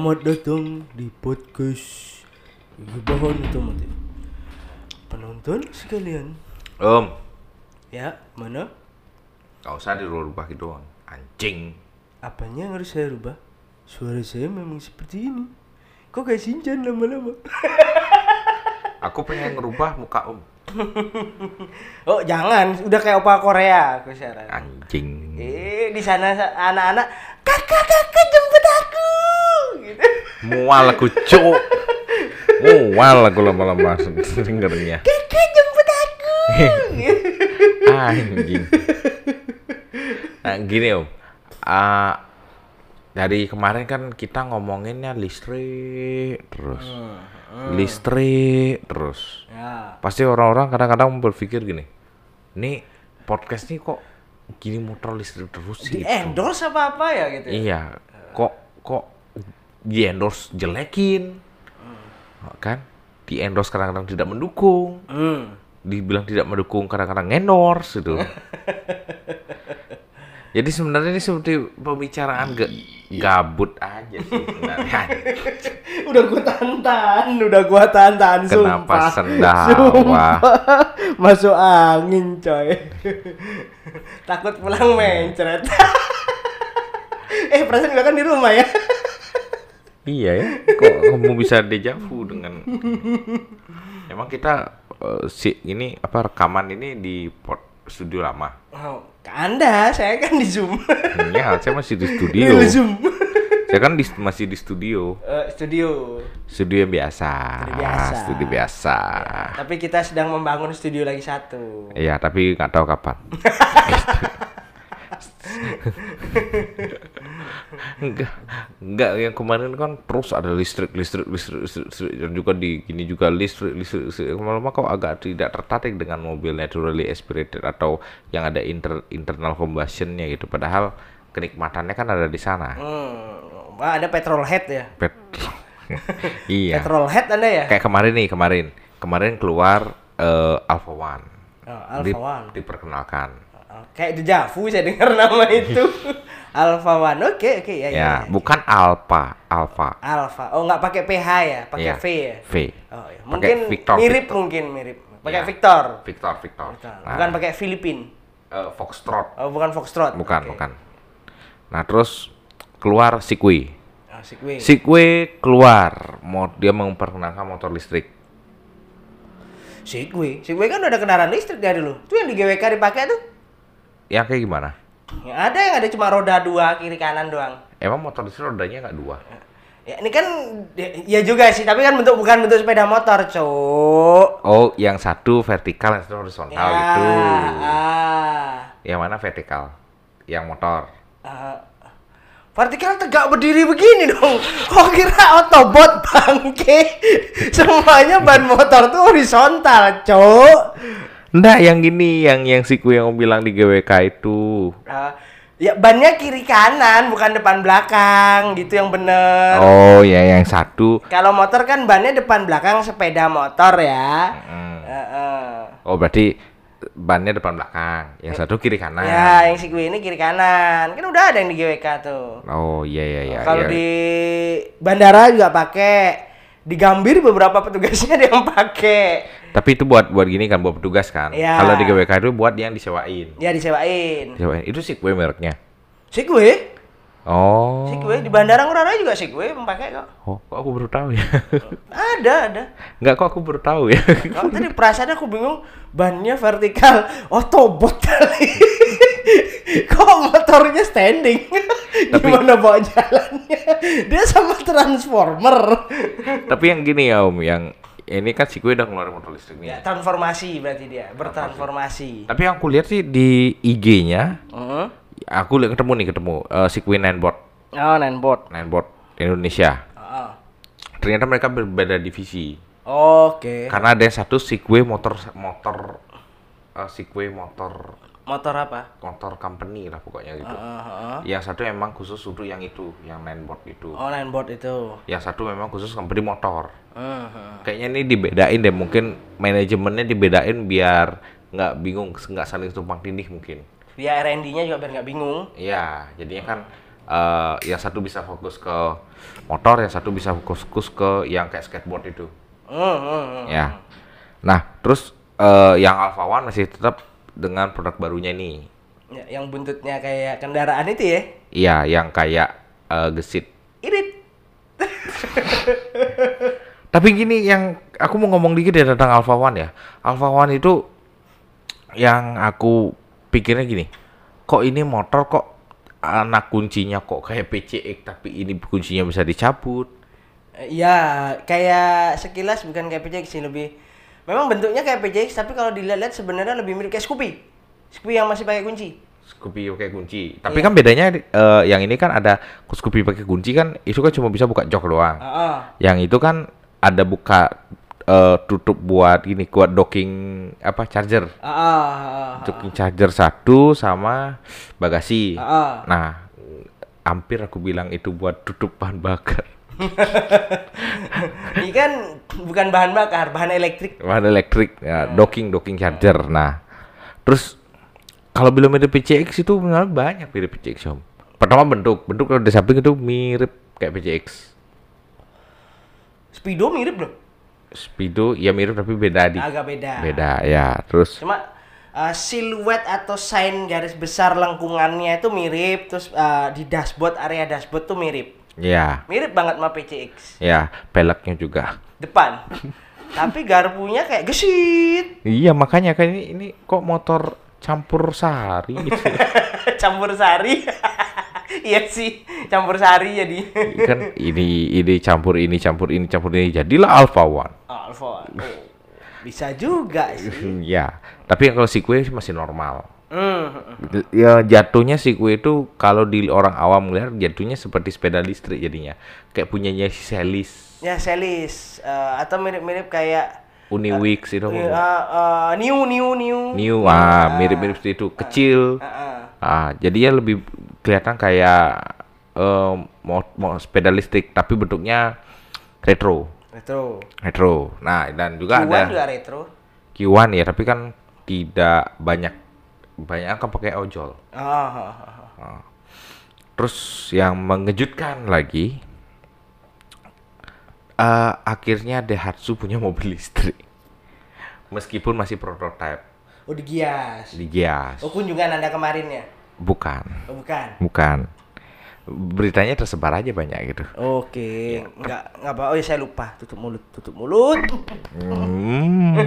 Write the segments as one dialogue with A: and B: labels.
A: Selamat datang di podcast Rebahan Otomotif Penonton sekalian
B: Om,
A: Ya, mana?
B: gak usah dirubah gitu doang. Anjing.
A: Apanya yang harus saya rubah? Suara saya memang seperti ini Kok kayak Shinchan lama-lama?
B: Aku pengen ngerubah muka Om.
A: Oh jangan, udah kayak opa Korea aku saran
B: Anjing.
A: Eh, di sana sa- anak-anak Kakak, kakak jemput aku gitu.
B: Mual aku cuk. Mual aku lama-lama dengernya.
A: Kakak jemput aku
B: Anjing. Nah, gini Om. Ah, dari kemarin kan kita ngomonginnya listrik terus. Listrik terus.
A: Ya
B: Pasti orang-orang kadang-kadang berpikir gini. Ini podcast nih kok gini motor listrik terus
A: Di
B: sih. gitu.
A: endorse apa-apa ya gitu ya?
B: Iya, kok kok di endorse jelekin, kan? Di endorse kadang-kadang tidak mendukung,
A: Hmm.
B: dibilang tidak mendukung kadang-kadang endorse gitu. Jadi sebenarnya ini seperti pembicaraan ga- gabut aja sih sebenarnya.
A: udah gua tantan, udah gua tantan
B: Kenapa
A: sumpah.
B: sendawa?
A: Sumpah. Masuk angin, coy. Takut pulang mencret. eh, perasaan gua kan di rumah ya.
B: Iya ya, kok kamu bisa dejavu dengan Emang kita eh, si ini apa rekaman ini di pot studio lama.
A: Oh, Anda, saya kan di Zoom.
B: Iya, saya masih di studio.
A: di Zoom.
B: Saya kan di, masih di studio.
A: Eh, studio.
B: Studio yang biasa.
A: Studio biasa.
B: Studio biasa.
A: Tapi kita sedang membangun studio lagi satu.
B: Iya, tapi nggak tahu kapan. enggak, enggak yang kemarin kan terus ada listrik, listrik, listrik, listrik, listrik. dan juga di gini juga listrik, listrik, listrik. Lama-lama kok agak tidak tertarik dengan mobil naturally aspirated atau yang ada inter, internal combustionnya gitu. Padahal kenikmatannya kan ada di sana.
A: Hmm. Wah, ada petrol head ya.
B: Petrol. iya.
A: Petrol head Anda ya?
B: Kayak kemarin nih, kemarin. Kemarin keluar eh, Alpha One.
A: Oh, Alpha
B: Di-
A: One.
B: Diperkenalkan.
A: Kayak dejavu saya dengar nama itu. Alpha One. Oke, oke ya, ya.
B: Ya,
A: ya.
B: bukan Alpha, Alpha.
A: Alpha. Oh, nggak pakai PH ya, pakai
B: Iya,
A: V ya.
B: V.
A: Oh.
B: Pakai
A: Mungkin
B: Victor,
A: mirip
B: Victor.
A: mungkin mirip. Pakai
B: Ya.
A: Victor.
B: Victor, Victor.
A: Victor.
B: Nah,
A: Bukan pakai Filipin.
B: eh, Foxtrot.
A: Oh, bukan Foxtrot.
B: Bukan,
A: Oke.
B: bukan. Nah, terus keluar Sigway.
A: Oh, Segway.
B: Sigway keluar, mau dia memperkenalkan motor listrik.
A: Segway. Segway kan udah kendaraan listrik dari dulu. Itu yang di GWK dipakai tuh.
B: Yang kayak gimana?
A: Yang ada yang ada cuma roda dua kiri kanan doang.
B: Emang motor listrik rodanya nggak dua?
A: Ya, ini kan ya juga sih, tapi kan bentuk bukan bentuk sepeda motor, Cuk.
B: Oh, yang satu vertikal, yang satu horizontal gitu.
A: ah.
B: Yang mana vertikal? Yang motor.
A: Ah. vertikal tegak berdiri begini dong. Kok kira Autobot bangke? Semuanya ban motor tuh horizontal, Cuk.
B: Enggak, yang gini, yang yang Sigway yang bilang di GWK itu.
A: Ah, ya bannya kiri kanan, bukan depan belakang, gitu yang bener.
B: Oh, ya yang satu.
A: Kalau motor kan bannya depan belakang sepeda motor ya.
B: Hmm.
A: Heeh.
B: Oh, berarti bannya depan belakang. Yang satu kiri kanan.
A: Ya, yang Segway ini kiri kanan. Kan udah ada yang di GWK tuh.
B: Oh, iya iya iya.
A: Kalau
B: iya.
A: di bandara juga pakai. Di Gambir beberapa petugasnya ada yang pakai.
B: Tapi itu buat buat gini kan, buat petugas kan.
A: Iya.
B: Kalau di GWK itu buat yang disewain.
A: Ya disewain.
B: Disewain. Itu Sigway mereknya.
A: Segway?
B: Oh.
A: Segway di bandara Ngurah Rai juga Segway memakai kok.
B: Oh, kok aku baru tahu ya?
A: Ada, ada.
B: Enggak kok aku baru tahu ya.
A: Kalau tadi perasaan aku bingung bannya vertikal, Autobot kali. Kok motornya standing?
B: Tapi-
A: Gimana bawa jalannya? Dia sama transformer.
B: Tapi yang gini ya Om, yang ini kan Sigway udah ngeluarin motor listrik nih.
A: Ya, transformasi berarti dia, bertransformasi.
B: Tapi yang aku lihat sih di IG-nya,
A: Heeh.
B: Aku lihat ketemu nih ketemu eh, Sigway Ninebot,
A: Oh, Ninebot.
B: Ninebot Indonesia.
A: Heeh.
B: Ternyata mereka berbeda divisi.
A: Oke.
B: Karena ada yang satu Sigway motor motor eh, Sigway motor
A: Motor apa?
B: motor company lah pokoknya gitu.
A: Heeh, heeh.
B: Yang satu emang khusus untuk yang itu, yang Ninebot itu.
A: Oh, Ninebot itu.
B: Yang satu memang khusus company motor.
A: Heeh.
B: Kayaknya ini dibedain deh, mungkin manajemennya dibedain biar nggak bingung, nggak saling tumpang tindih mungkin.
A: Biar R&D-nya juga biar nggak bingung.
B: Iya, jadinya kan eh, yang satu bisa fokus ke motor, yang satu bisa fokus ke yang kayak skateboard itu.
A: Hmm, hmm, hmm.
B: Ya. Nah, terus eh, yang Alpha One masih tetap dengan produk barunya ini.
A: Ya, yang buntutnya kayak kendaraan itu ya.
B: Iya, yang kayak eh, gesit.
A: Irit.
B: Tapi gini yang aku mau ngomong dikit ya tentang Alpha One ya. Alpha One itu yang aku pikirnya gini. Kok ini motor kok anak kuncinya kok kayak PCX tapi ini kuncinya bisa dicabut.
A: Ya, kayak sekilas bukan kayak PCX sih lebih. Memang bentuknya kayak PCX tapi kalau dilihat-lihat sebenarnya lebih mirip kayak Scoopy. Scoopy yang masih pakai kunci.
B: Scoopy pakai kunci. Tapi kan bedanya eh, yang ini kan ada Scoopy pakai kunci kan itu kan cuma bisa buka jok doang.
A: Heeh.
B: Yang itu kan ada buka eh, tutup buat ini kuat docking apa charger.
A: Heeh.
B: Docking charger satu sama bagasi.
A: Heeh.
B: Nah, hampir aku bilang itu buat tutup bahan bakar.
A: Ini kan bukan bahan bakar, bahan elektrik.
B: Bahan elektrik, ya, docking docking charger. Nah, terus kalau belum mirip PCX itu benar banyak mirip PCX om. Pertama bentuk, bentuk kalau di samping itu mirip kayak PCX.
A: Speedo mirip loh.
B: Speedo ya mirip tapi beda di
A: Agak beda.
B: beda ya. Terus
A: Cuma uh, siluet atau sign garis besar lengkungannya itu mirip, terus uh, di dashboard area dashboard tuh mirip.
B: ya
A: Mirip banget sama PCX
B: ya peleknya juga.
A: depan. Tapi garpunya kayak gesit.
B: Iya makanya kan ini ini kok motor campur sari gitu.
A: campur sari. iya sih, campur sari jadi.
B: kan ini ini campur ini campur ini campur ini jadilah Alpha One.
A: Alfa. Oh, bisa juga sih.
B: ya, tapi kalau Sequoia sih masih normal.
A: Hmm.
B: Ya jatuhnya Sequoia itu kalau di orang awam melihat jatuhnya seperti sepeda listrik jadinya. Kayak punyanya si Celis,
A: Ya selis Eh, atau mirip-mirip kayak
B: Uniwix itu.
A: eh, eh, new new new.
B: New, ah, mirip-mirip seperti itu, kecil.
A: Ah, ah.
B: Ah, jadinya lebih kelihatan kayak eh, mau, mau sepeda listrik tapi bentuknya retro.
A: Retro.
B: Retro. Nah, dan juga
A: Q1
B: ada
A: juga retro.
B: Q1 ya, tapi kan tidak banyak banyak kan pakai ojol.
A: Ah, ah.
B: Terus yang mengejutkan lagi, eh, akhirnya Daihatsu punya mobil listrik, meskipun masih prototype
A: Oh di Gias.
B: di Gias.
A: Oh kunjungan anda kemarin ya?
B: Bukan,
A: Oh bukan.
B: bukan. Beritanya tersebar aja banyak gitu.
A: Oke, nggak nggak apa. Oh ya saya lupa. Tutup mulut, tutup mulut.
B: Hmm.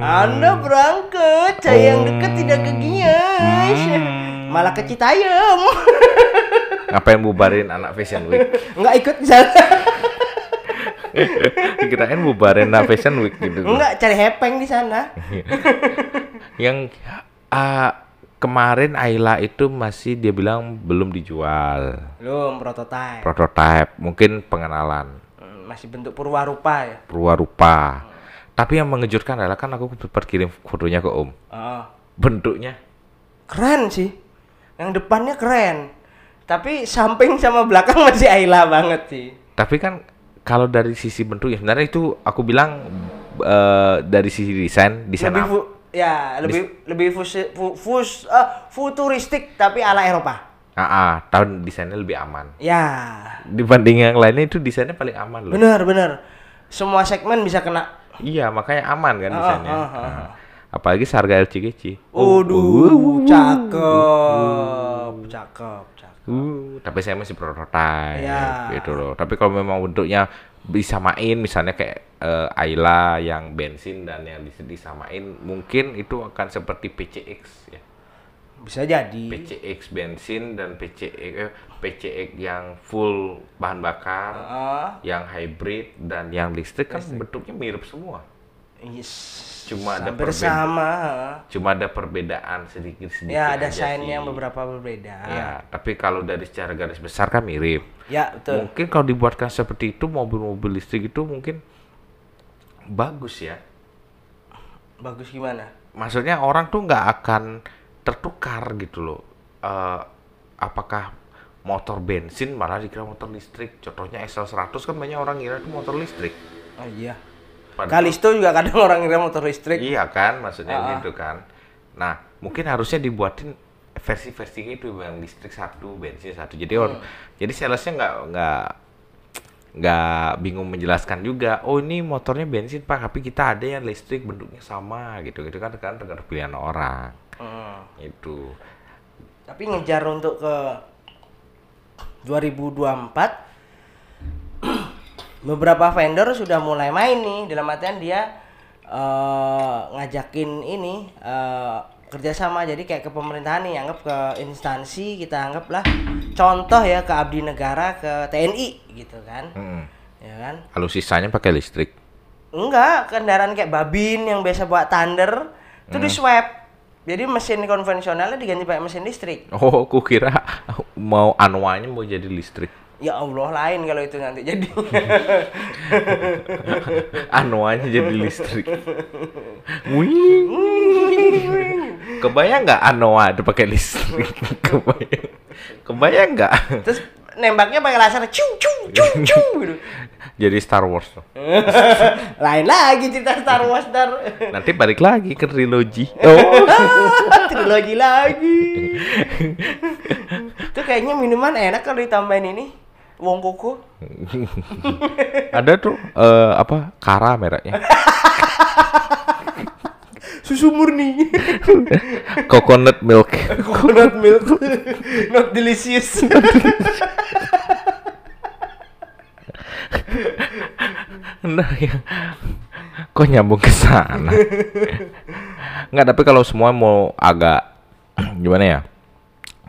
A: Anda berangkat, saya yang dekat tidak ke Gias, malah ke Citayam.
B: Ngapain bubarin anak Fashion Week?
A: Nggak ikut di sana.
B: Kirain bubarin anak Fashion Week gitu.
A: Nggak cari hepeng di sana.
B: Yang ah, kemarin Ayla itu masih dia bilang belum dijual.
A: Belum prototype.
B: Prototype, mungkin pengenalan.
A: Hmm, Masih bentuk purwarupa ya.
B: Purwarupa. Tapi yang mengejutkan adalah kan aku perkirim fotonya ke Om.
A: Oh.
B: Bentuknya
A: Keren sih. Yang depannya keren. Tapi samping sama belakang masih Ayla banget sih.
B: Tapi kan kalau dari sisi bentuk ya sebenarnya itu aku bilang eh, dari sisi desain desain
A: lebih fu- ya lebih lebih fus, fu- fus- eh, futuristik tapi ala Eropa.
B: Ah, ah, tahun desainnya lebih aman.
A: Ya,
B: Dibanding yang lainnya itu desainnya paling aman loh.
A: bener bener. Semua segmen bisa kena.
B: Iya, makanya aman kan
A: Ah,
B: desainnya.
A: ah, ah, ah.
B: Nah, apalagi seharga LCGC.
A: Waduh, cakep, cakep, cakep.
B: Uh, tapi saya masih prototype
A: Ya.
B: gitu loh. Tapi kalau memang bentuknya disamain misalnya kayak eh, Ayla yang bensin dan yang dis- disamain mungkin itu akan seperti PCX ya.
A: Bisa jadi.
B: PCX bensin dan PCX eh, PCX yang full bahan bakar,
A: Ah,
B: yang hybrid dan yang listrik kan bentuknya mirip semua.
A: Yes.
B: Cuma ada
A: Hampir
B: perbedaan.
A: sama.
B: Cuma ada perbedaan sedikit-sedikit.
A: Ya, ada sign yang beberapa berbeda.
B: Ya, tapi kalau dari secara garis besar kan mirip.
A: Ya, betul.
B: Mungkin kalau dibuatkan seperti itu mobil-mobil listrik itu mungkin bagus ya.
A: Bagus gimana?
B: Maksudnya orang tuh nggak akan tertukar gitu loh. Eh, apakah motor bensin malah dikira motor listrik? Contohnya SL100 kan banyak orang kira itu motor listrik.
A: Oh iya.
B: Padahal-
A: Kalisto juga kadang orang kira motor listrik.
B: Iya kan, maksudnya
A: Ah.
B: gitu kan. Nah, mungkin harusnya dibuatin versi-versi itu yang listrik satu, bensin satu. Jadi or- jadi salesnya nggak nggak nggak bingung menjelaskan juga. Oh ini motornya bensin pak, tapi kita ada yang listrik bentuknya sama gitu gitu kan kan tergantung pilihan orang
A: Hmm.
B: itu.
A: Tapi ngejar untuk ke 2024 beberapa vendor sudah mulai main nih dalam artian dia eh, ngajakin ini eh, kerjasama jadi kayak ke pemerintahan nih anggap ke instansi kita anggaplah contoh ya ke abdi negara ke TNI gitu kan
B: Mm-mm.
A: ya kan
B: Kalau sisanya pakai listrik.
A: enggak kendaraan kayak babin yang biasa buat thunder itu di swab jadi mesin konvensionalnya diganti pakai mesin listrik
B: Oh, aku kira mau anuanya mau jadi listrik.
A: Ya Allah lain kalau itu nanti jadi.
B: Anuanya jadi listrik. Wih. Kebayang nggak Anoa itu pakai listrik? Kebayang. Kebayang nggak?
A: Terus nembaknya pakai laser ciu ciu ciu ciu gitu.
B: Jadi Star Wars.
A: lain lagi cerita Star Wars dar.
B: Nanti balik lagi ke trilogi. Oh.
A: Trilogi lagi. Itu kayaknya minuman enak kalau ditambahin ini. Wong koko.
B: Ada tuh eh, apa? Kara mereknya.
A: Susu murni.
B: Coconut milk.
A: Coconut milk. Not delicious.
B: Nah, ya. Kok nyambung ke sana? Enggak, tapi kalau semua mau agak gimana ya?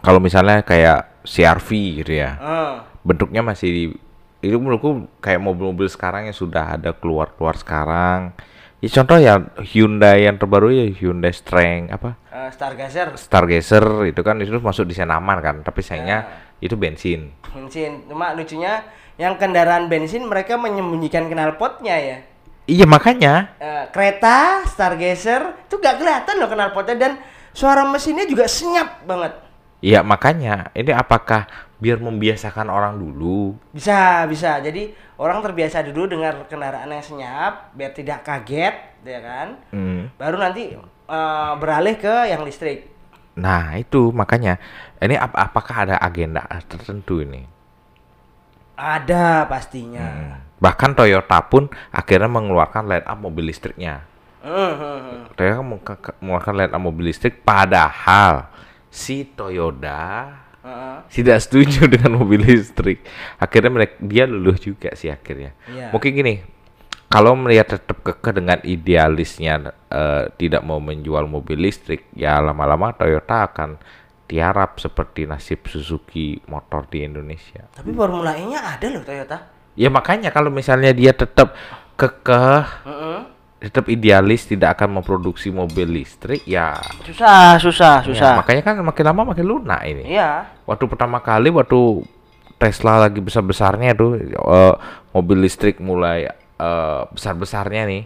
B: Kalau misalnya kayak CRV gitu ya.
A: Ah,
B: Bentuknya masih di- itu menurutku kayak mobil-mobil sekarang yang sudah ada keluar-keluar sekarang. Ya contoh ya Hyundai yang terbaru ya Hyundai Strength apa?
A: eh, Stargazer
B: Stargazer itu kan itu masuk di Senaman kan, tapi sayangnya itu bensin.
A: bensin. Cuma lucunya yang kendaraan bensin mereka menyembunyikan knalpotnya ya.
B: Iya makanya
A: Eh, kereta Stargazer itu gak kelihatan loh knalpotnya dan suara mesinnya juga senyap banget.
B: Iya makanya ini apakah biar membiasakan orang dulu?
A: Bisa, bisa. Jadi orang terbiasa dulu dengar kendaraan yang senyap biar tidak kaget, ya kan?
B: Hmm.
A: Baru nanti eh, beralih ke yang listrik.
B: Nah itu makanya ini ap- apakah ada agenda tertentu ini?
A: Ada pastinya.
B: Hmm. Bahkan Toyota pun akhirnya mengeluarkan line up mobil listriknya.
A: Hmm, hmm, hmm.
B: Toyota mengeluarkan line up mobil listrik padahal si Toyota Tidak setuju dengan mobil listrik. Akhirnya mereka dia luluh juga sih akhirnya.
A: Iya.
B: Mungkin gini, kalau melihat tetap kekeh dengan idealisnya eh, tidak mau menjual mobil listrik, ya lama-lama Toyota akan tiarap seperti nasib Suzuki motor di Indonesia.
A: Tapi Formula E-nya ada loh Toyota.
B: Ya makanya kalau misalnya dia tetap kekeh,
A: Heeh.
B: Tetap idealis tidak akan memproduksi mobil listrik, ya,
A: Susah, susah,
B: ya,
A: susah.
B: makanya kan makin lama makin lunak ini.
A: Iya.
B: Waktu pertama kali waktu Tesla lagi besar-besarnya tuh eh, mobil listrik mulai eh, besar-besarnya nih.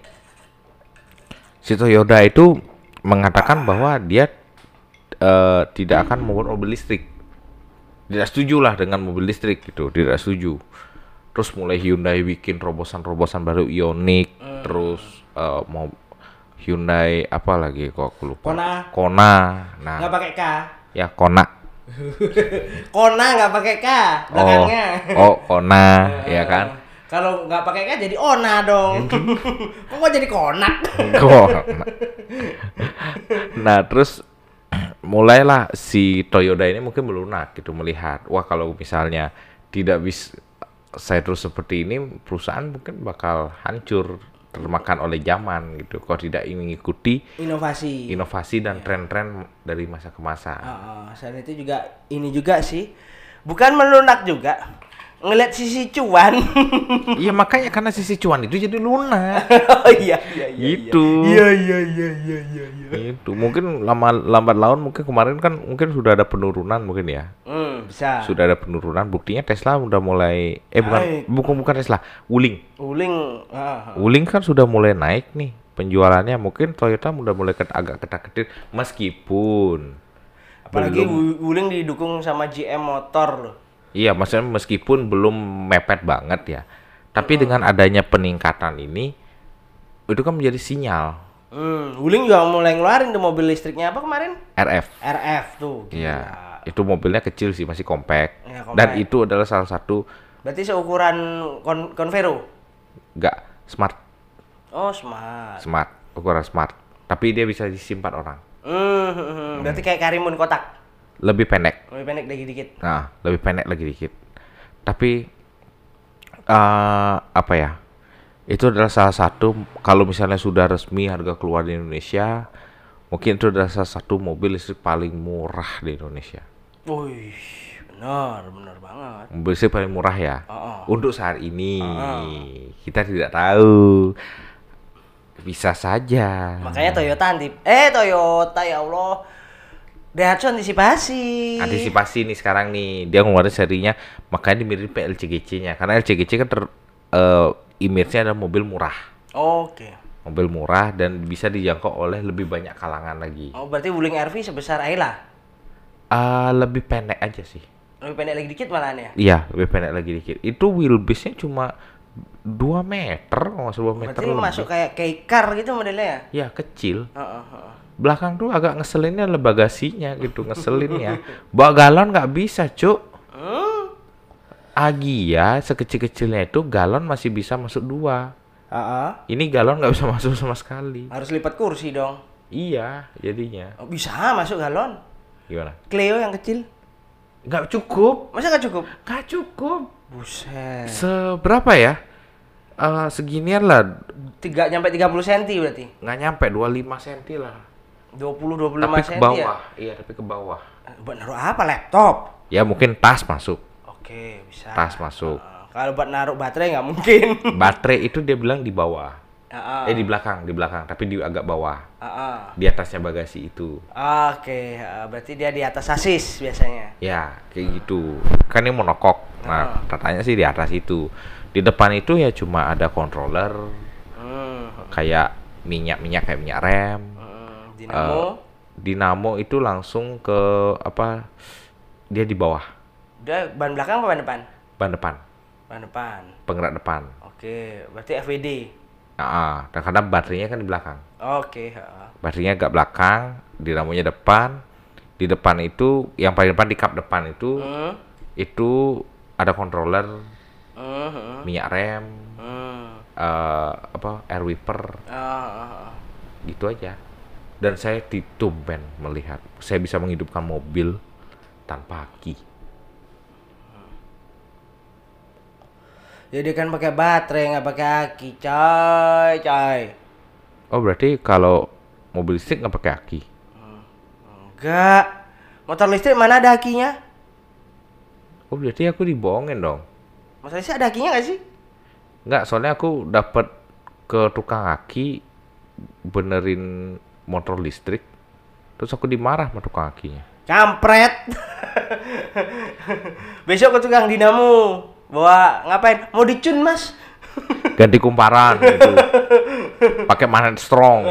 B: Si Toyota itu mengatakan bahwa dia eh, tidak akan membuat mobil listrik. Tidak setuju lah dengan mobil listrik gitu, tidak setuju. Terus mulai Hyundai bikin terobosan-terobosan baru Ioniq, terus eh, mau Hyundai apa lagi kok aku lupa.
A: Kona.
B: Kona. Nah,
A: Nggak pakai K.
B: ya Kona.
A: Kona nggak pakai K belakangnya.
B: Oh, oh Kona, ya kan?
A: Kalau nggak pakai K jadi Ona dong. Kok nggak jadi konak?
B: Kona. Nah, terus mulailah si Toyota ini mungkin melunak gitu melihat, wah kalau misalnya tidak bisa saya terus seperti ini, perusahaan mungkin bakal hancur termakan oleh zaman gitu. Kalau tidak mengikuti
A: Inovasi.
B: inovasi dan tren-tren dari masa ke masa.
A: Ah, ah, selain itu juga ini juga sih. Bukan melunak juga. Ngeliat sisi cuan.
B: Iya makanya karena sisi cuan itu jadi lunak.
A: oh iya iya iya.
B: Gitu.
A: Iya iya iya iya iya iya.
B: Itu mungkin lama lambat laun mungkin kemarin kan mungkin sudah ada penurunan mungkin ya.
A: Hmm, bisa.
B: Sudah ada penurunan buktinya Tesla udah mulai eh bukan
A: Naik.
B: bukan bukan Tesla, Wuling.
A: Uling. ah.
B: Wuling kan sudah mulai naik nih penjualannya mungkin Toyota udah mulai ket, agak ketak-ketir meskipun
A: Apalagi
B: belum-
A: Wu- Wuling didukung sama GM motor loh.
B: Iya maksudnya meskipun belum mepet banget ya. Tapi dengan adanya peningkatan ini itu kan menjadi sinyal
A: Hmm, Wuling juga mulai ngeluarin tuh mobil listriknya apa kemarin?
B: RF.
A: RF tuh.
B: Iya. Itu mobilnya kecil sih, masih compact.
A: Iya,
B: Dan itu adalah salah satu
A: Berarti seukuran kon Convero.
B: nggak smart,
A: Oh, smart.
B: smart, ukuran smart. Tapi dia bisa disimpan orang.
A: Hmm, hmm, hmm. berarti kayak Karimun kotak.
B: Lebih pendek.
A: Lebih pendek lagi dikit.
B: Nah, lebih pendek lagi dikit. Tapi eh apa ya? Itu adalah salah satu kalau misalnya sudah resmi harga keluar di Indonesia, mungkin itu adalah salah satu mobil listrik paling murah di Indonesia.
A: Wih, benar, benar banget.
B: Mobil listrik paling murah ya.
A: Oh,
B: Untuk saat ini kita tidak tahu. Bisa saja.
A: Makanya Toyota anti eh Toyota ya Allah. Daihatsu antisipasi.
B: Antisipasi nih sekarang nih dia ngeluarin serinya makanya dimirip LCGC-nya karena LCGC kan ter eh, image-nya adalah mobil murah.
A: Oke.
B: mobil murah dan bisa dijangkau oleh lebih banyak kalangan lagi.
A: Oh, berarti Wuling RV sebesar Ayla.
B: Ah, lebih pendek aja sih.
A: Lebih pendek lagi dikit malahan ya.
B: Iya, lebih pendek lagi dikit. Itu wheelbase-nya cuma 2 meter, oh, 2 meter
A: Berarti
B: lebih.
A: masuk kayak kayak car gitu modelnya ya.
B: Ya, kecil.
A: Heeh, heeh.
B: Belakang tuh agak ngeselinnya adalah bagasinya gitu, ngeselinnya. Bawa galon nggak bisa, Cuk.
A: Hmm.
B: Agia sekecil-kecilnya itu galon masih bisa masuk dua.
A: Heeh.
B: Ini galon nggak bisa masuk sama sekali.
A: Harus lipat kursi dong.
B: Iya, jadinya.
A: Oh, bisa masuk galon.
B: Gimana?
A: Clio yang kecil.
B: Nggak cukup.
A: Masa nggak cukup?
B: Nggak cukup.
A: Buset.
B: Seberapa ya? Eh seginian lah,
A: Tiga nyampe 30 cm berarti.
B: nggak nyampe 25 cm lah.
A: 20 25
B: Tapi ke bawah, iya tapi ke bawah.
A: ya. Buat naruh apa? Laptop.
B: Ya mungkin tas masuk,
A: Oke, bisa.
B: tas masuk.
A: Heeh. kalau buat naruh baterai nggak mungkin.
B: Baterai itu dia bilang di bawah,
A: Heeh.
B: eh di belakang, di belakang, tapi di agak bawah,
A: Heeh.
B: di atasnya bagasi itu.
A: Oke, heeh, berarti dia di atas sasis biasanya.
B: Ya kayak gitu. Kan ini monokok. Nah katanya sih di atas itu. Di depan itu ya cuma ada controller,
A: Hmm.
B: kayak minyak-minyak kayak minyak rem.
A: Hmm.
B: Eh,
A: Dinamo.
B: dinamo itu langsung ke apa? Dia di bawah,
A: Dia ban belakang apa ban depan?
B: ban depan,
A: Ban depan.
B: penggerak depan.
A: Oke, berarti FWD.
B: Nah, dan karena baterainya kan di belakang.
A: Oke, heeh.
B: Baterainya agak belakang, dinamonya depan. Di depan itu, yang paling depan di kap depan itu,
A: Hmm.
B: itu ada controller,
A: hmm.
B: minyak rem, eh, apa, air wiper,
A: Ah, ah, ah.
B: gitu aja. Dan saya ditumpen melihat, saya bisa menghidupkan mobil tanpa aki.
A: Jadi kan pakai baterai nggak pakai aki, coy, coy.
B: Oh berarti kalau mobil listrik nggak pakai aki?
A: Enggak. Motor listrik mana ada akinya?
B: Oh berarti aku dibohongin dong?
A: Motor listrik ada akinya nggak sih?
B: Nggak, soalnya aku dapat ke tukang aki benerin motor listrik, terus aku dimarah sama tukang akinya.
A: Kampret. Besok ke tukang dinamo. Bawa ngapain? Mau dicun, Mas?
B: Ganti kumparan gitu. Pakai magnet strong.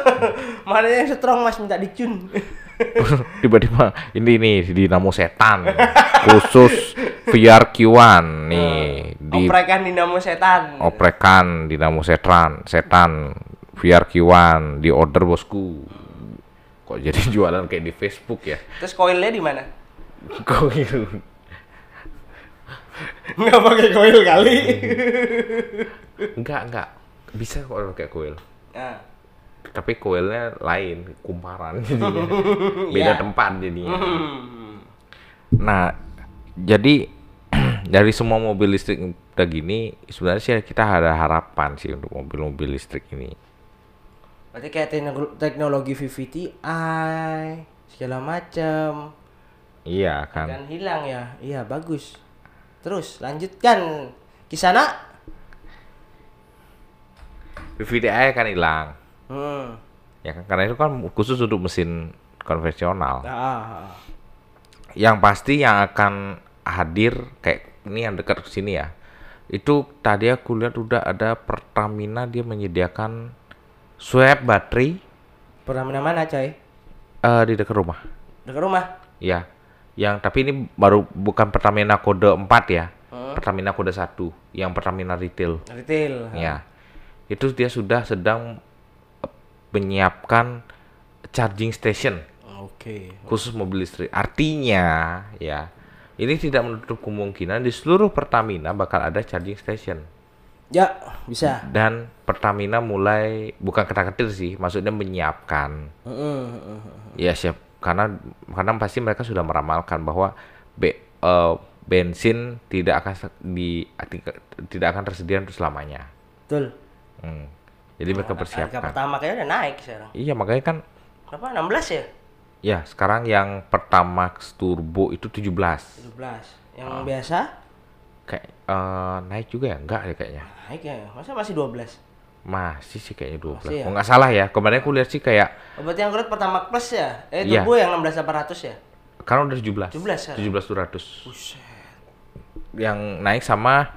A: Mana yang strong, Mas, minta dicun.
B: Tiba-tiba ini nih dinamo setan khusus VR Q1 nih di
A: Oprekan dinamo setan.
B: oprekan dinamo setan setan VR Q1 di order bosku. Kok jadi jualan kayak di Facebook ya?
A: Terus koilnya di mana?
B: Kok gitu?
A: Nggak pakai koil kali.
B: Enggak, enggak. Bisa kok pakai koil.
A: Nah,
B: Tapi koilnya lain, kumparan jadinya. Beda
A: Iya.
B: tempat jadinya.
A: hmm.
B: Nah, jadi dari semua mobil listrik udah gini, sebenarnya sih kita ada harapan sih untuk mobil-mobil listrik ini.
A: Berarti kayak tekno- teknologi VVTi segala macam
B: Iya kan?
A: kan hilang ya. Iya, bagus. Terus lanjutkan kisana.
B: VVDI kan hilang.
A: Hmm.
B: Ya kan karena itu kan khusus untuk mesin konvensional.
A: Ah, ah, ah.
B: Yang pasti yang akan hadir kayak ini yang dekat sini ya. Itu tadi aku lihat udah ada Pertamina dia menyediakan swap baterai
A: Pernah mana mana, coy?
B: eh, di dekat rumah.
A: Dekat rumah.
B: Ya. Yang tapi ini baru bukan Pertamina kode 4 ya.
A: Hmm.
B: Pertamina kode 1 yang Pertamina retail.
A: Retail.
B: Ya. Itu dia sudah sedang eh, menyiapkan charging station
A: Oke.
B: khusus mobil listrik. Artinya ya, ini tidak menutup kemungkinan di seluruh Pertamina bakal ada charging station.
A: Ya, bisa.
B: Dan Pertamina mulai bukan kata-kata sih, maksudnya menyiapkan.
A: Heeh, heeh.
B: Ya siap, karena karena pasti mereka sudah meramalkan bahwa be- eh, bensin tidak akan di tidak akan tersedia untuk selamanya.
A: Betul.
B: Hmm. Jadi mereka
A: Harga
B: persiapkan.
A: pertama kayaknya udah naik sekarang.
B: Iya makanya kan
A: Berapa? 16 ya?
B: ya sekarang yang Pertamax Turbo itu 17
A: 17. Yang
B: Ah.
A: biasa
B: kayak eh, naik juga ya enggak ya kayaknya
A: naik ya. Masa masih 12?
B: masih sih kayaknya 12
A: Masih ya?
B: kalau nggak salah ya kemarin aku lihat sih kayak
A: Oh, berarti yang kulit pertama plus ya? Eh,
B: Iya.
A: turbo yang 16800 ya?
B: karena udah 17
A: 17 sekarang?
B: 17 200
A: Buset.
B: yang naik sama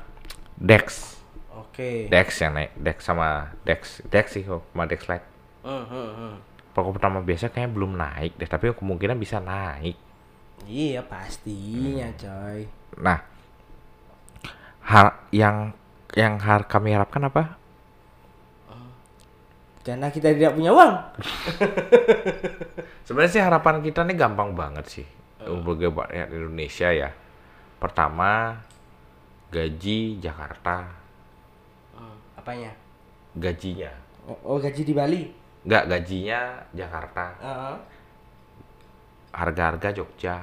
B: Dex
A: Oke.
B: Dex yang naik Dex sama Dex Dex sih oh, sama Dex Lite
A: Hmm, hmm, hmm.
B: pokok pertama biasa kayaknya belum naik deh tapi kemungkinan bisa naik
A: Iya, pastinya,
B: Hmm.
A: coy.
B: nah har yang yang har kami harapkan apa
A: Karena kita tidak punya uang.
B: Sebenarnya sih harapan kita nih gampang banget sih untuk rakyat Indonesia ya. Pertama gaji Jakarta,
A: Apanya?
B: gajinya.
A: Oh, oh, gaji di Bali.
B: Enggak gajinya Jakarta,
A: Heeh.
B: harga-harga Jogja.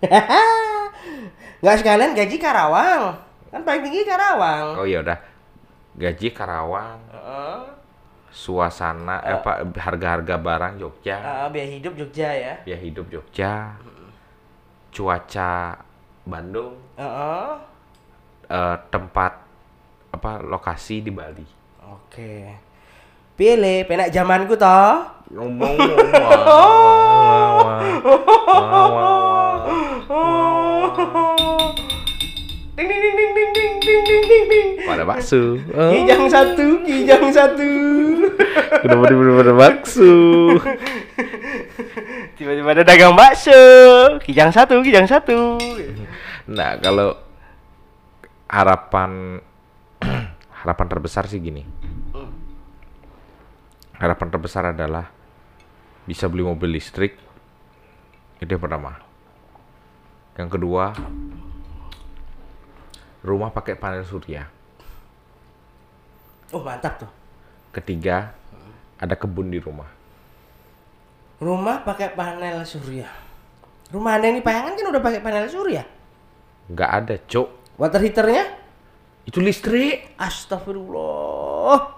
A: Nggak sekalian gaji Karawang. Kan paling tinggi Karawang.
B: Oh iya udah. Gaji Karawang,
A: Heeh.
B: suasana eh, apa harga-harga barang Jogja,
A: Ah, biaya hidup Jogja ya.
B: biaya hidup Jogja. Cuaca Bandung,
A: Heeh.
B: eh, tempat apa lokasi di Bali.
A: Oke. Pilih penak zamanku toh.
B: ngomong pada bakso.
A: Kijang satu, kijang satu.
B: kenapa di pada bakso?
A: Tiba-tiba ada dagang bakso. Kijang satu, kijang satu.
B: nah kalau harapan harapan terbesar sih gini. Harapan terbesar adalah bisa beli mobil listrik. Itu yang pertama. Yang kedua rumah pakai panel surya
A: Oh mantap tuh.
B: ketiga ada kebun di rumah
A: Rumah pakai panel surya. Rumah anda ini payangan kan udah pakai panel surya.
B: nggak ada cok
A: Water heaternya?
B: itu listrik
A: Astagfirullah.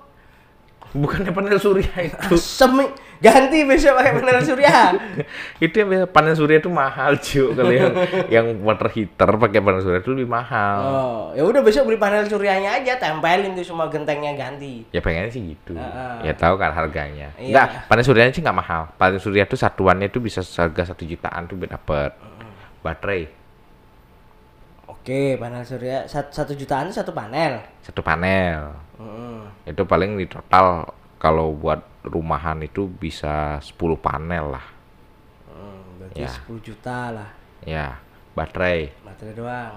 B: Bukannya panel surya itu
A: Asem. Ganti besok pakai panel surya.
B: itu yang biasa panel surya itu mahal cuy kalau yang yang water heater pakai panel surya itu lebih mahal
A: Oh, ya udah besok beli panel suryanya aja, tempelin tuh semua gentengnya ganti.
B: ya pengennya sih gitu
A: Heeh.
B: ya tahu kan harganya
A: Iya.
B: enggak panel suryanya sih nggak mahal panel surya itu satuannya itu bisa harga satu jutaan tuh dapat baterai
A: Oke, panel surya satu, satu jutaan satu panel.
B: satu panel
A: Heeh.
B: itu paling di total kalau buat rumahan itu bisa 10 panel lah
A: Hmm, berarti
B: Ya.
A: 10 juta lah
B: ya baterai
A: baterai doang.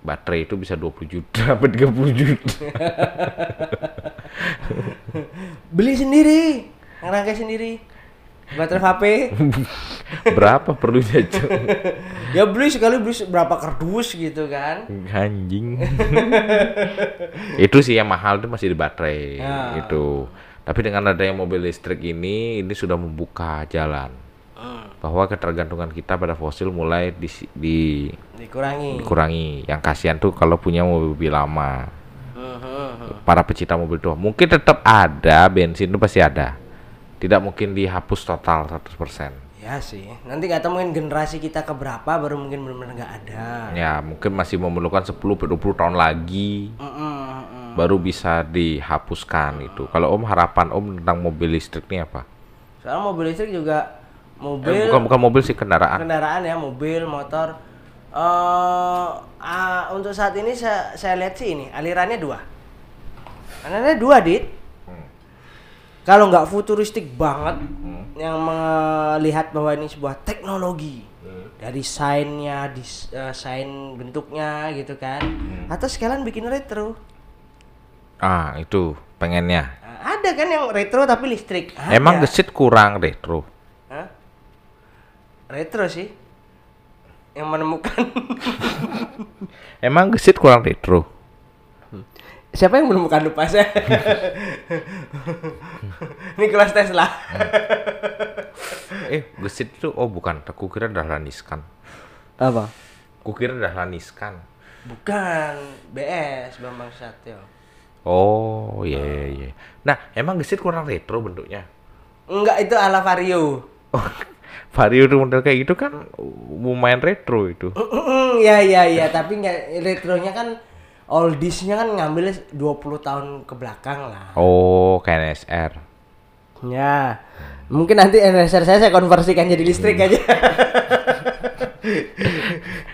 B: baterai itu bisa 20 juta apa 30 juta
A: Beli sendiri, ngerangkai sendiri. Baterai HP.
B: berapa perlunya Cok?
A: ya beli sekali beli berapa kardus gitu kan.
B: anjing itu sih yang mahal itu masih di baterai
A: Ya.
B: itu tapi dengan adanya mobil listrik ini ini sudah membuka jalan
A: Hmm,
B: bahwa ketergantungan kita pada fosil mulai di, di-
A: dikurangi.
B: dikurangi yang kasihan tuh kalau punya mobil lama
A: hmm, hmm.
B: para pecinta mobil tua mungkin tetap ada bensin itu pasti ada tidak mungkin dihapus total 100%
A: Ya sih, nanti nggak tahu mungkin generasi kita keberapa baru mungkin benar-benar nggak ada.
B: ya mungkin masih memerlukan 10-20 tahun lagi
A: Mm, mm, mm.
B: baru bisa dihapuskan itu. Kalau Om harapan Om tentang mobil listrik ini apa?
A: Soalnya mobil listrik juga
B: Eh,
A: mobil
B: bukan bukan mobil sih kendaraan.
A: kendaraan ya, mobil, motor. eh ah, untuk saat ini saya, saya lihat sih ini alirannya dua. Alirannya dua, dit. Kalau nggak futuristik banget, yang melihat bahwa ini sebuah teknologi dari desainnya, desain bentuknya gitu kan, atau sekalian bikin retro.
B: Ah itu pengennya.
A: Ah, ada kan yang retro tapi listrik. Ada.
B: Emang gesit kurang retro.
A: Hah? Retro sih. Yang menemukan.
B: Emang gesit kurang retro.
A: Siapa yang menemukan lupa saya? Nicholas Tesla.
B: Eh, gesit itu oh bukan, aku kira Dahlan Iskan.
A: Apa?
B: Kukira Dahlan Iskan.
A: Bukan BS Bambang Satyo.
B: Oh, iya iya iya. Nah, emang gesit kurang retro bentuknya.
A: Enggak itu ala Vario.
B: Oh, Vario itu model kayak gitu kan lumayan retro itu.
A: Iya iya iya, tapi nggak retronya kan oldiesnya kan ngambil 20 tahun ke belakang lah.
B: Oh, kayak NSR.
A: Ya. Mungkin nanti NSR saya saya konversikan jadi listrik aja.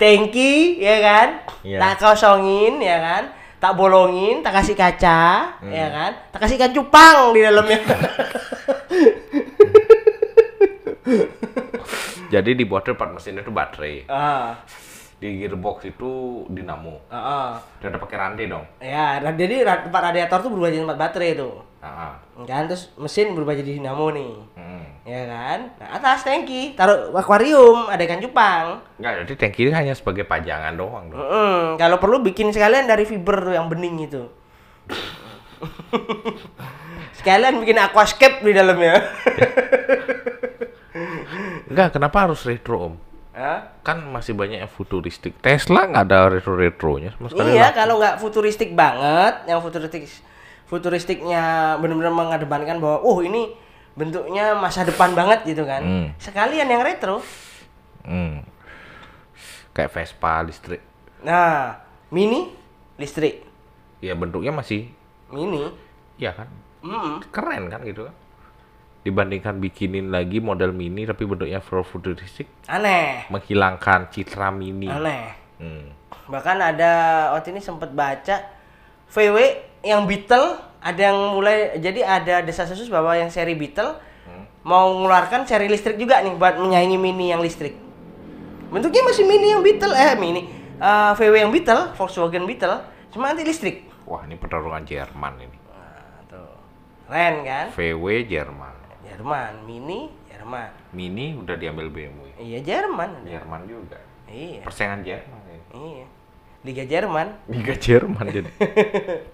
A: Tangki ya kan?
B: Iya.
A: Tak kosongin ya kan? Tak bolongin, tak kasih kaca, ya kan? Tak kasih ikan cupang di dalamnya.
B: Jadi di part mesin itu baterai.
A: ah,
B: Di gearbox itu dinamo.
A: ah, ah.
B: Udah ada pakai rantai dong.
A: Ya, ra- jadi tempat radiator tuh berubah jadi tempat baterai tuh.
B: Ah, ah.
A: Kan terus mesin berubah jadi dinamo nih.
B: Hmm.
A: Ya kan? Nah, atas tangki taruh akuarium, ada ikan cupang.
B: Enggak, jadi tanki ini hanya sebagai pajangan doang dong.
A: Mm-mm, kalau perlu bikin sekalian dari fiber tuh yang bening itu. sekalian bikin aquascape di dalamnya.
B: Enggak, kenapa harus retro om?
A: Hah?
B: Kan masih banyak yang futuristik. Tesla nggak ada retro-retronya sama sekali.
A: Iya, kalau nggak futuristik banget, yang futuristik futuristiknya benar-benar mengedepankan bahwa oh ini bentuknya masa depan banget gitu kan.
B: Hmm.
A: Sekalian yang retro.
B: Hmm. Kayak Vespa listrik.
A: Nah, mini listrik.
B: Ya bentuknya masih,
A: Mini.
B: ya kan?
A: Mm.
B: Keren kan gitu kan? Dibandingkan bikinin lagi model mini tapi bentuknya futuristik,
A: Aneh.
B: menghilangkan citra mini.
A: Aneh.
B: Hmm.
A: Bahkan ada waktu ini sempat baca VW yang Beetle ada yang mulai jadi ada desas-desus bahwa yang seri Beetle mau mengeluarkan seri listrik juga nih buat menyaingi mini yang listrik. Bentuknya masih mini yang Beetle eh mini eh, VW yang Beetle, Volkswagen Beetle, cuma nanti listrik.
B: Wah ini pertarungan Jerman ini.
A: Nah, tuh. Keren kan?
B: VW Jerman.
A: Jerman, mini Jerman.
B: Mini udah diambil BMW.
A: Iya Jerman.
B: Jerman juga.
A: Iya.
B: Persaingan Jerman. ini.
A: Iya. Liga Jerman.
B: Liga Jerman jadi.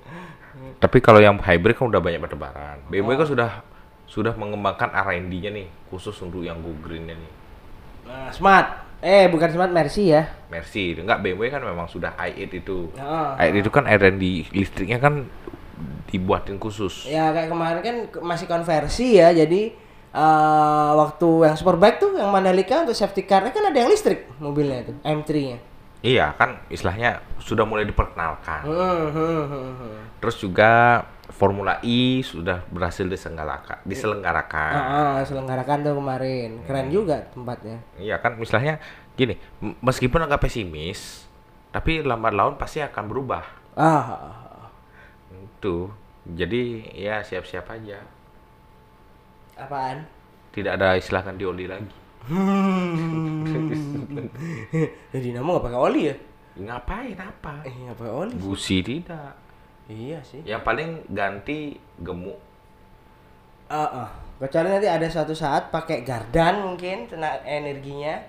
B: Tapi kalau yang hybrid kan udah banyak bertebaran. BMW kan sudah sudah mengembangkan R&D-nya nih khusus untuk yang go green-nya nih.
A: Nah, smart. Eh, bukan smart Mercy ya.
B: Mercy, enggak BMW kan memang sudah i8 itu.
A: Heeh.
B: i8 itu kan R&D listriknya kan dibuatin khusus.
A: Ya kayak kemarin kan masih konversi ya, jadi eh, waktu yang Superbike tuh yang Mandalika untuk safety car kan ada yang listrik mobilnya itu M3-nya.
B: Iya, kan istilahnya sudah mulai diperkenalkan.
A: Hmm, hmm, hmm, hmm.
B: Terus juga Formula E sudah berhasil diselenggarakan, diselenggarakan.
A: Ah, ah, selenggarakan tuh kemarin, keren juga tempatnya.
B: Iya kan, misalnya gini, meskipun agak pesimis, tapi lambat laun pasti akan berubah.
A: Ah, ah, ah.
B: Itu. Jadi ya siap-siap aja.
A: apaan?
B: Tidak ada istilah ganti oli lagi.
A: Ya, Dinamo nggak pakai oli ya?
B: Ngapain apa?
A: Eh, nggak pakai oli.
B: Busi tidak.
A: Iya sih.
B: Yang paling ganti gemuk.
A: Ah, ah. Kecuali nanti ada suatu saat pakai gardan mungkin tenaga energinya.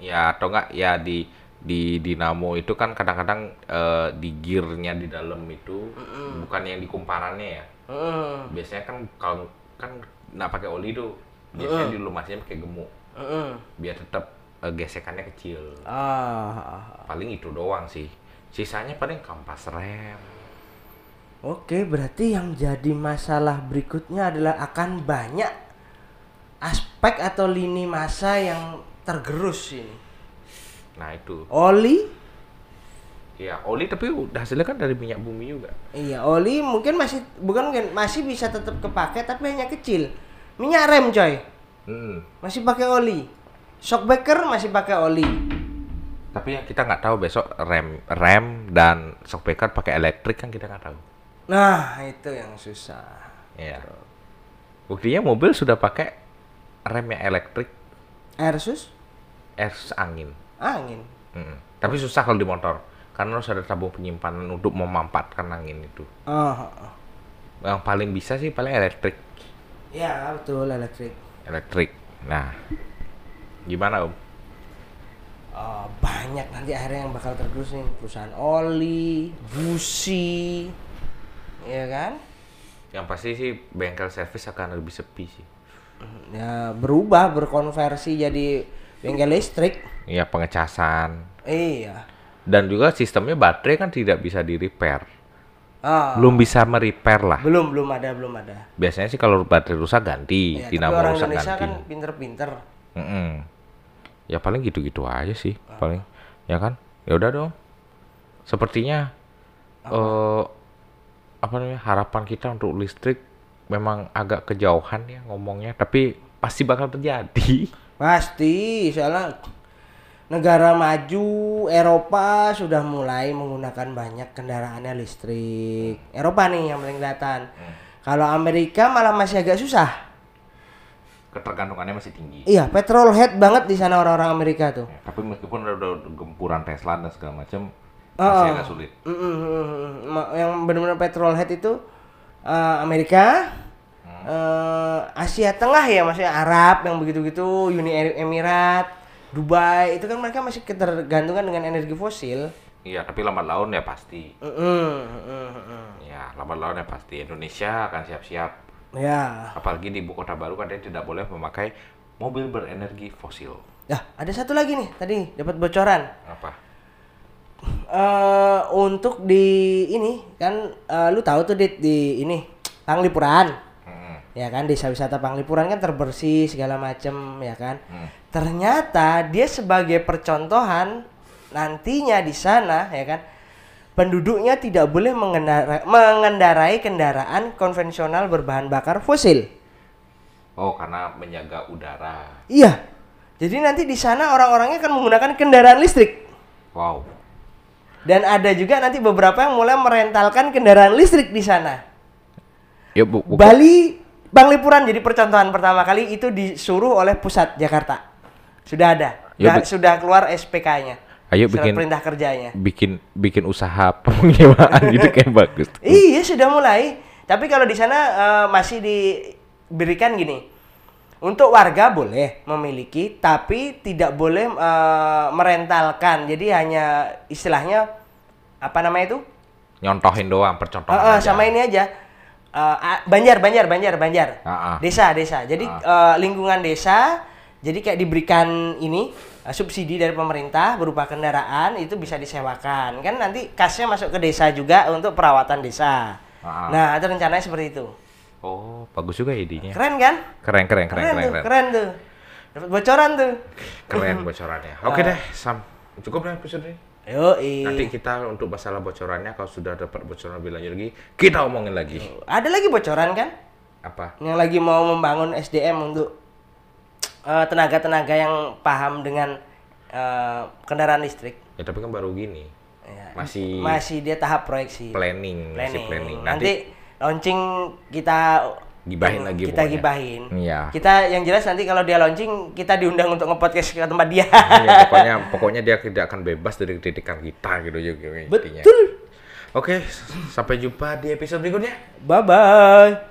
B: Ya atau enggak ya di di dinamo itu kan kadang-kadang eh, di gearnya di dalam itu bukan yang di kumparannya ya.
A: Hmm.
B: Biasanya kan kalau kan nggak pakai oli tuh. Biasanya di lumasinya pakai gemuk
A: hmm.
B: biar tetap eh, gesekannya kecil.
A: Ah, ah, ah.
B: Paling itu doang sih. Sisanya paling kampas rem.
A: Oke, berarti yang jadi masalah berikutnya adalah akan banyak aspek atau lini masa yang tergerus ini.
B: Nah itu.
A: Oli,
B: Ya oli tapi udah hasilnya kan dari minyak bumi juga.
A: iya oli mungkin masih bukan mungkin masih bisa tetap kepake tapi hanya kecil. Minyak rem coy,
B: Hmm.
A: masih pakai oli. Shockbreaker masih pakai oli.
B: Tapi yang kita nggak tahu besok rem rem dan shockbreaker pakai elektrik kan kita nggak tahu.
A: Nah, itu yang susah.
B: Iya. Buktinya mobil sudah pakai rem yang elektrik,
A: Airsus,
B: air angin.
A: Angin.
B: Mm-mm. Tapi susah kalau di motor karena harus ada tabung penyimpanan untuk memanfaatkan angin itu.
A: Ah, ah, ah.
B: Yang paling bisa sih paling elektrik.
A: Ya betul elektrik.
B: Elektrik. Nah, gimana om?
A: Eh, banyak nanti akhirnya yang bakal tergerus nih perusahaan oli, busi, ya kan?
B: Yang pasti sih bengkel servis akan lebih sepi sih.
A: Ya berubah berkonversi jadi bengkel listrik.
B: Iya pengecasan.
A: Iya.
B: Dan juga sistemnya baterai kan tidak bisa di repair.
A: Ah,
B: Belum bisa merepair lah.
A: belum belum ada belum ada.
B: Biasanya sih kalau baterai rusak ganti,
A: Ya, tapi
B: dinamo
A: orang
B: rusak
A: Indonesia
B: ganti.
A: kan pinter-pinter.
B: Mm-mm. Ya paling gitu-gitu aja sih, paling. Ya kan? Ya udah dong. Sepertinya eh apa namanya? Harapan kita untuk listrik memang agak kejauhan ya ngomongnya, tapi pasti bakal terjadi.
A: Pasti, soalnya negara maju Eropa sudah mulai menggunakan banyak kendaraannya listrik. Eropa nih yang paling kelihatan. Kalau Amerika malah masih agak susah.
B: Ketergantungannya masih tinggi.
A: Iya, petrol head banget di sana orang-orang Amerika tuh.
B: Ya, tapi meskipun udah, udah gempuran Tesla dan segala macam
A: Oh.
B: masih agak sulit.
A: Mm, mm, Yang benar-benar petrol head itu eh, Amerika, eh, Asia Tengah ya, maksudnya Arab yang begitu-gitu, Uni Emirat, Dubai itu kan mereka masih ketergantungan dengan energi fosil.
B: Iya, tapi lambat laun ya pasti.
A: Mm, mm, mm, mm.
B: Ya, lambat laun ya pasti. Indonesia akan siap-siap.
A: Ya,
B: Apalagi di ibu kota baru katanya tidak boleh memakai mobil berenergi fosil.
A: Nah, ada satu lagi nih tadi dapat bocoran.
B: Apa?
A: eh untuk di ini kan eh, lu tahu tuh di, di ini Panglipuran. Ya kan desa wisata Panglipuran kan terbersih segala macem ya kan
B: Hmm.
A: ternyata dia sebagai percontohan nantinya di sana ya kan penduduknya tidak boleh mengendara- mengendarai kendaraan konvensional berbahan bakar fosil
B: Oh, karena menjaga udara.
A: iya jadi nanti di sana orang-orangnya akan menggunakan kendaraan listrik
B: Wow.
A: dan ada juga nanti beberapa yang mulai merentalkan kendaraan listrik di sana
B: Ya, bu, bu-
A: Bali Panglipuran jadi percontohan pertama kali itu disuruh oleh pusat Jakarta. Sudah ada.
B: Ya,
A: Nggak-
B: bi-
A: sudah keluar SPK-nya.
B: Ayo
A: Surat
B: bikin-
A: perintah kerjanya.
B: bikin bikin usaha penyewaan gitu kayak bagus.
A: Iya, sudah mulai. Tapi kalau di sana eh, masih diberikan gini. Untuk warga boleh memiliki, tapi tidak boleh eh, merentalkan. Jadi hanya istilahnya apa namanya itu?
B: Nyontohin doang, percontohan
A: ah,
B: aja.
A: sama ini aja. Eh, Banjar, Banjar, Banjar, Banjar.
B: Ah, ah.
A: Desa, desa. Jadi eh, lingkungan desa, jadi kayak diberikan ini eh, subsidi dari pemerintah berupa kendaraan itu bisa disewakan. Kan nanti kasnya masuk ke desa juga untuk perawatan desa.
B: Ah.
A: Nah, itu rencananya seperti itu.
B: Oh, bagus juga idenya.
A: Keren kan?
B: Keren, keren, keren, keren,
A: tuh,
B: keren.
A: keren tuh. Dapat bocoran tuh.
B: Keren bocorannya. Oke deh, Sam. Cukup deh episode ini.
A: Yo,
B: Nanti kita untuk masalah bocorannya kalau sudah dapat bocoran lebih lanjut lagi, kita omongin lagi.
A: ada lagi bocoran kan?
B: Apa?
A: yang lagi mau membangun SDM untuk eh, tenaga-tenaga yang paham dengan eh, kendaraan listrik.
B: Ya tapi kan baru gini.
A: Ya,
B: Masih
A: masih dia tahap proyeksi.
B: planning, masih planning.
A: Nanti,
B: Nanti,
A: launching kita
B: Gibahin lagi
A: Kita
B: pokoknya.
A: gibahin.
B: Iya.
A: Kita yang jelas nanti kalau dia launching kita diundang untuk ngepodcast ke tempat dia.
B: ya, pokoknya pokoknya dia tidak akan bebas dari kritikan kita gitu juga intinya.
A: Betul.
B: Oke, sampai jumpa di episode berikutnya.
A: Bye bye.